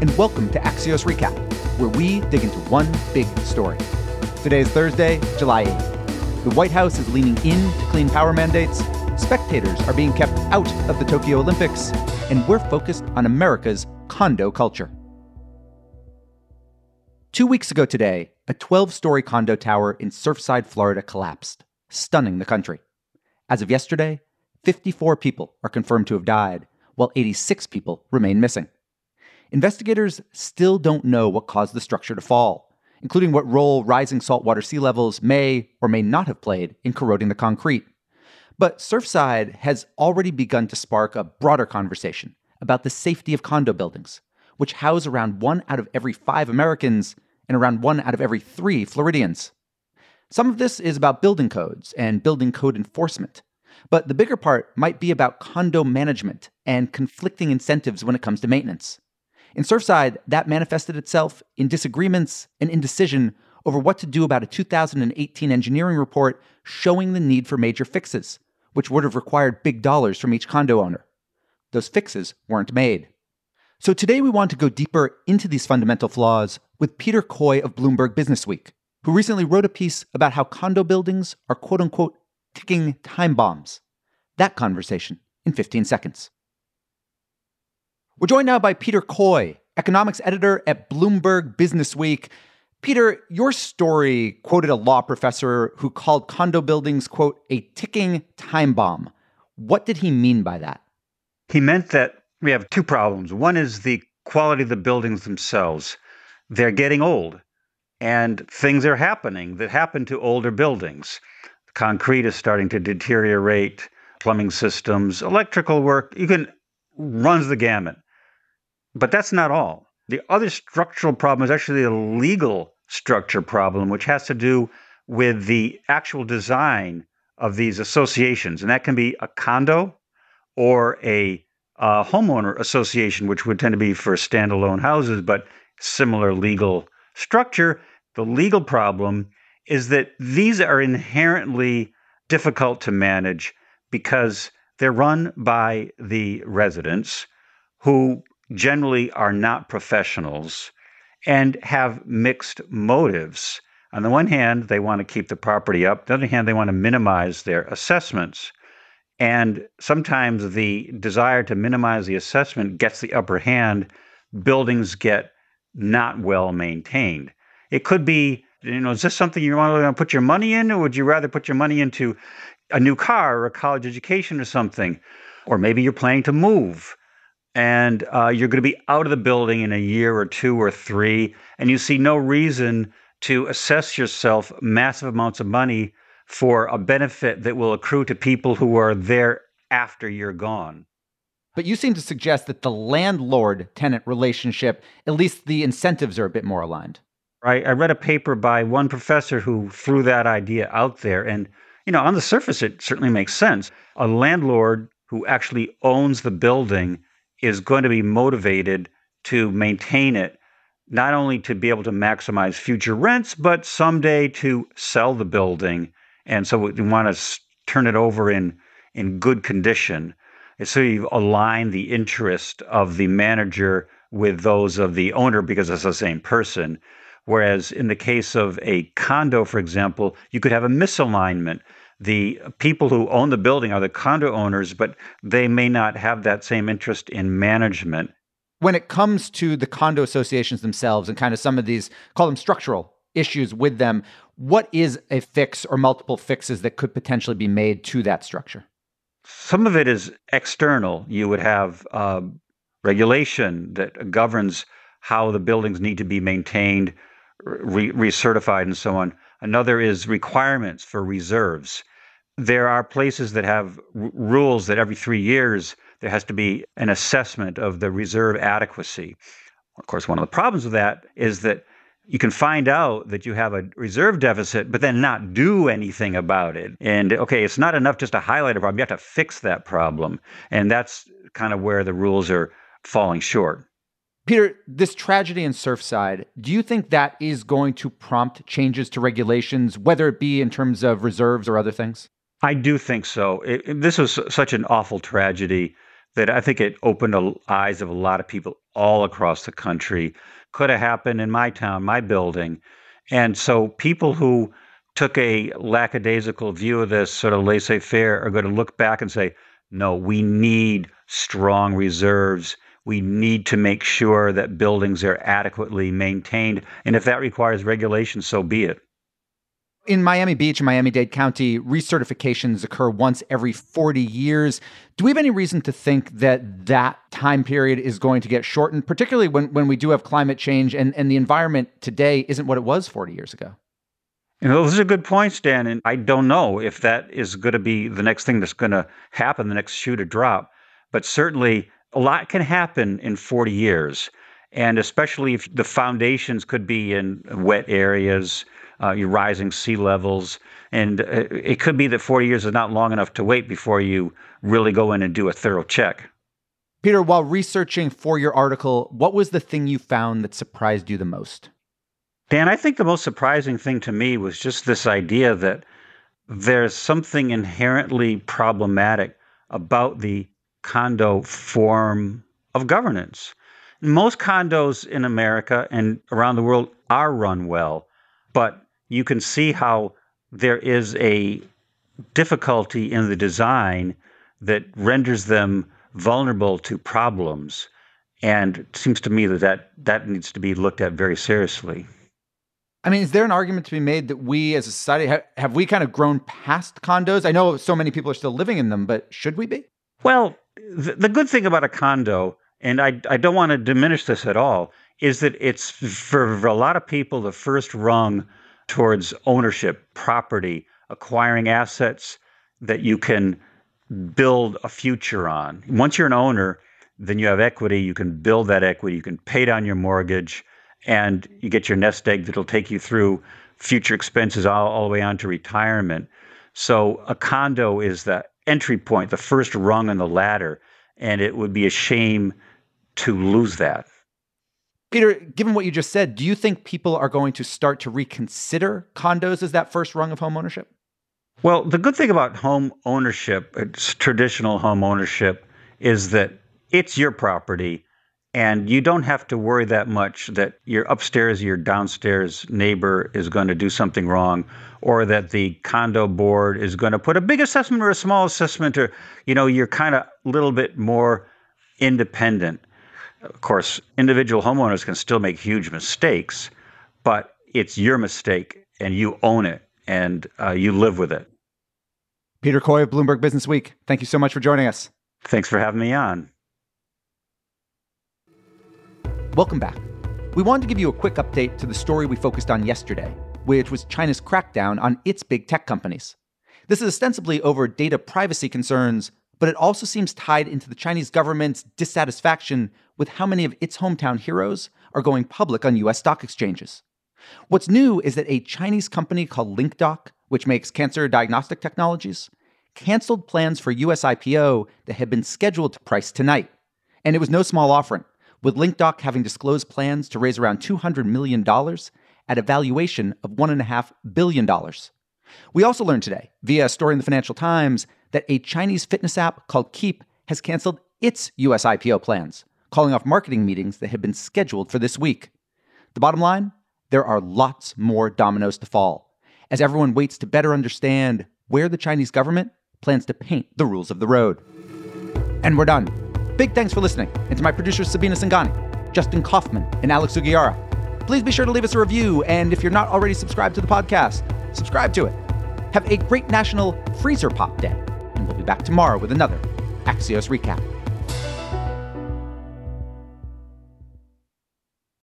and welcome to Axios Recap, where we dig into one big story. Today is Thursday, July 8th. The White House is leaning in to clean power mandates, spectators are being kept out of the Tokyo Olympics, and we're focused on America's condo culture. Two weeks ago today, a 12 story condo tower in Surfside, Florida collapsed, stunning the country. As of yesterday, 54 people are confirmed to have died, while 86 people remain missing. Investigators still don't know what caused the structure to fall including what role rising saltwater sea levels may or may not have played in corroding the concrete. But Surfside has already begun to spark a broader conversation about the safety of condo buildings, which house around one out of every five Americans and around one out of every three Floridians. Some of this is about building codes and building code enforcement, but the bigger part might be about condo management and conflicting incentives when it comes to maintenance. In Surfside, that manifested itself in disagreements and indecision over what to do about a 2018 engineering report showing the need for major fixes, which would have required big dollars from each condo owner. Those fixes weren't made. So today we want to go deeper into these fundamental flaws with Peter Coy of Bloomberg Businessweek, who recently wrote a piece about how condo buildings are quote unquote ticking time bombs. That conversation in 15 seconds. We're joined now by Peter Coy, economics editor at Bloomberg Businessweek. Peter, your story quoted a law professor who called condo buildings, quote, a ticking time bomb. What did he mean by that? He meant that we have two problems. One is the quality of the buildings themselves. They're getting old, and things are happening that happen to older buildings. Concrete is starting to deteriorate, plumbing systems, electrical work, you can runs the gamut. But that's not all. The other structural problem is actually a legal structure problem, which has to do with the actual design of these associations. And that can be a condo or a, a homeowner association, which would tend to be for standalone houses, but similar legal structure. The legal problem is that these are inherently difficult to manage because they're run by the residents who generally are not professionals and have mixed motives. On the one hand, they want to keep the property up. On the other hand, they want to minimize their assessments. And sometimes the desire to minimize the assessment gets the upper hand. Buildings get not well maintained. It could be, you know, is this something you want to put your money in, or would you rather put your money into a new car or a college education or something? Or maybe you're planning to move and uh, you're going to be out of the building in a year or two or three, and you see no reason to assess yourself massive amounts of money for a benefit that will accrue to people who are there after you're gone. But you seem to suggest that the landlord tenant relationship, at least the incentives are a bit more aligned. I, I read a paper by one professor who threw that idea out there. And, you know, on the surface, it certainly makes sense. A landlord who actually owns the building is going to be motivated to maintain it, not only to be able to maximize future rents, but someday to sell the building. And so we want to turn it over in, in good condition. And so you align the interest of the manager with those of the owner because it's the same person. Whereas in the case of a condo, for example, you could have a misalignment the people who own the building are the condo owners, but they may not have that same interest in management. When it comes to the condo associations themselves and kind of some of these, call them structural issues with them, what is a fix or multiple fixes that could potentially be made to that structure? Some of it is external. You would have uh, regulation that governs how the buildings need to be maintained, re- recertified, and so on. Another is requirements for reserves. There are places that have r- rules that every three years there has to be an assessment of the reserve adequacy. Of course, one of the problems with that is that you can find out that you have a reserve deficit, but then not do anything about it. And okay, it's not enough just to highlight a problem, you have to fix that problem. And that's kind of where the rules are falling short. Peter, this tragedy in Surfside, do you think that is going to prompt changes to regulations, whether it be in terms of reserves or other things? I do think so. It, it, this was such an awful tragedy that I think it opened the eyes of a lot of people all across the country. Could have happened in my town, my building. And so people who took a lackadaisical view of this, sort of laissez faire, are going to look back and say, no, we need strong reserves. We need to make sure that buildings are adequately maintained. And if that requires regulation, so be it. In Miami Beach and Miami Dade County, recertifications occur once every 40 years. Do we have any reason to think that that time period is going to get shortened, particularly when, when we do have climate change and, and the environment today isn't what it was 40 years ago? You know, those are good points, Dan. And I don't know if that is going to be the next thing that's going to happen, the next shoe to drop. But certainly, a lot can happen in 40 years. And especially if the foundations could be in wet areas, uh, your rising sea levels. And uh, it could be that 40 years is not long enough to wait before you really go in and do a thorough check. Peter, while researching for your article, what was the thing you found that surprised you the most? Dan, I think the most surprising thing to me was just this idea that there's something inherently problematic about the condo form of governance. Most condos in America and around the world are run well, but you can see how there is a difficulty in the design that renders them vulnerable to problems. And it seems to me that, that that needs to be looked at very seriously. I mean, is there an argument to be made that we as a society have, have we kind of grown past condos? I know so many people are still living in them, but should we be? Well, the, the good thing about a condo, and I, I don't want to diminish this at all, is that it's for, a lot of people the first rung towards ownership, property, acquiring assets that you can build a future on. Once you're an owner, then you have equity, you can build that equity, you can pay down your mortgage, and you get your nest egg that'll take you through future expenses all, all the way on to retirement. So a condo is the entry point, the first rung on the ladder, and it would be a shame to lose that. Peter, given what you just said, do you think people are going to start to reconsider condos as that first rung of home ownership? Well, the good thing about home ownership, it's traditional home ownership, is that it's your property and you don't have to worry that much that your upstairs, your downstairs neighbor is going to do something wrong, or that the condo board is going to put a big assessment or a small assessment, or you know, you're kind of a little bit more independent. Of course, individual homeowners can still make huge mistakes, but it's your mistake and you own it and uh, you live with it. Peter Coy of Bloomberg Business Week, thank you so much for joining us. Thanks for having me on. Welcome back. We wanted to give you a quick update to the story we focused on yesterday, which was China's crackdown on its big tech companies. This is ostensibly over data privacy concerns, but it also seems tied into the Chinese government's dissatisfaction with how many of its hometown heroes are going public on US stock exchanges. What's new is that a Chinese company called LinkDoc, which makes cancer diagnostic technologies, canceled plans for US IPO that had been scheduled to price tonight. And it was no small offering with LinkDoc having disclosed plans to raise around $200 million at a valuation of $1.5 billion. We also learned today, via a story in the Financial Times, that a Chinese fitness app called Keep has canceled its US IPO plans, calling off marketing meetings that had been scheduled for this week. The bottom line there are lots more dominoes to fall as everyone waits to better understand where the Chinese government plans to paint the rules of the road. And we're done. Big thanks for listening, and to my producers Sabina Singani, Justin Kaufman, and Alex Sugiura. Please be sure to leave us a review, and if you're not already subscribed to the podcast, subscribe to it. Have a great National Freezer Pop Day, and we'll be back tomorrow with another Axios Recap.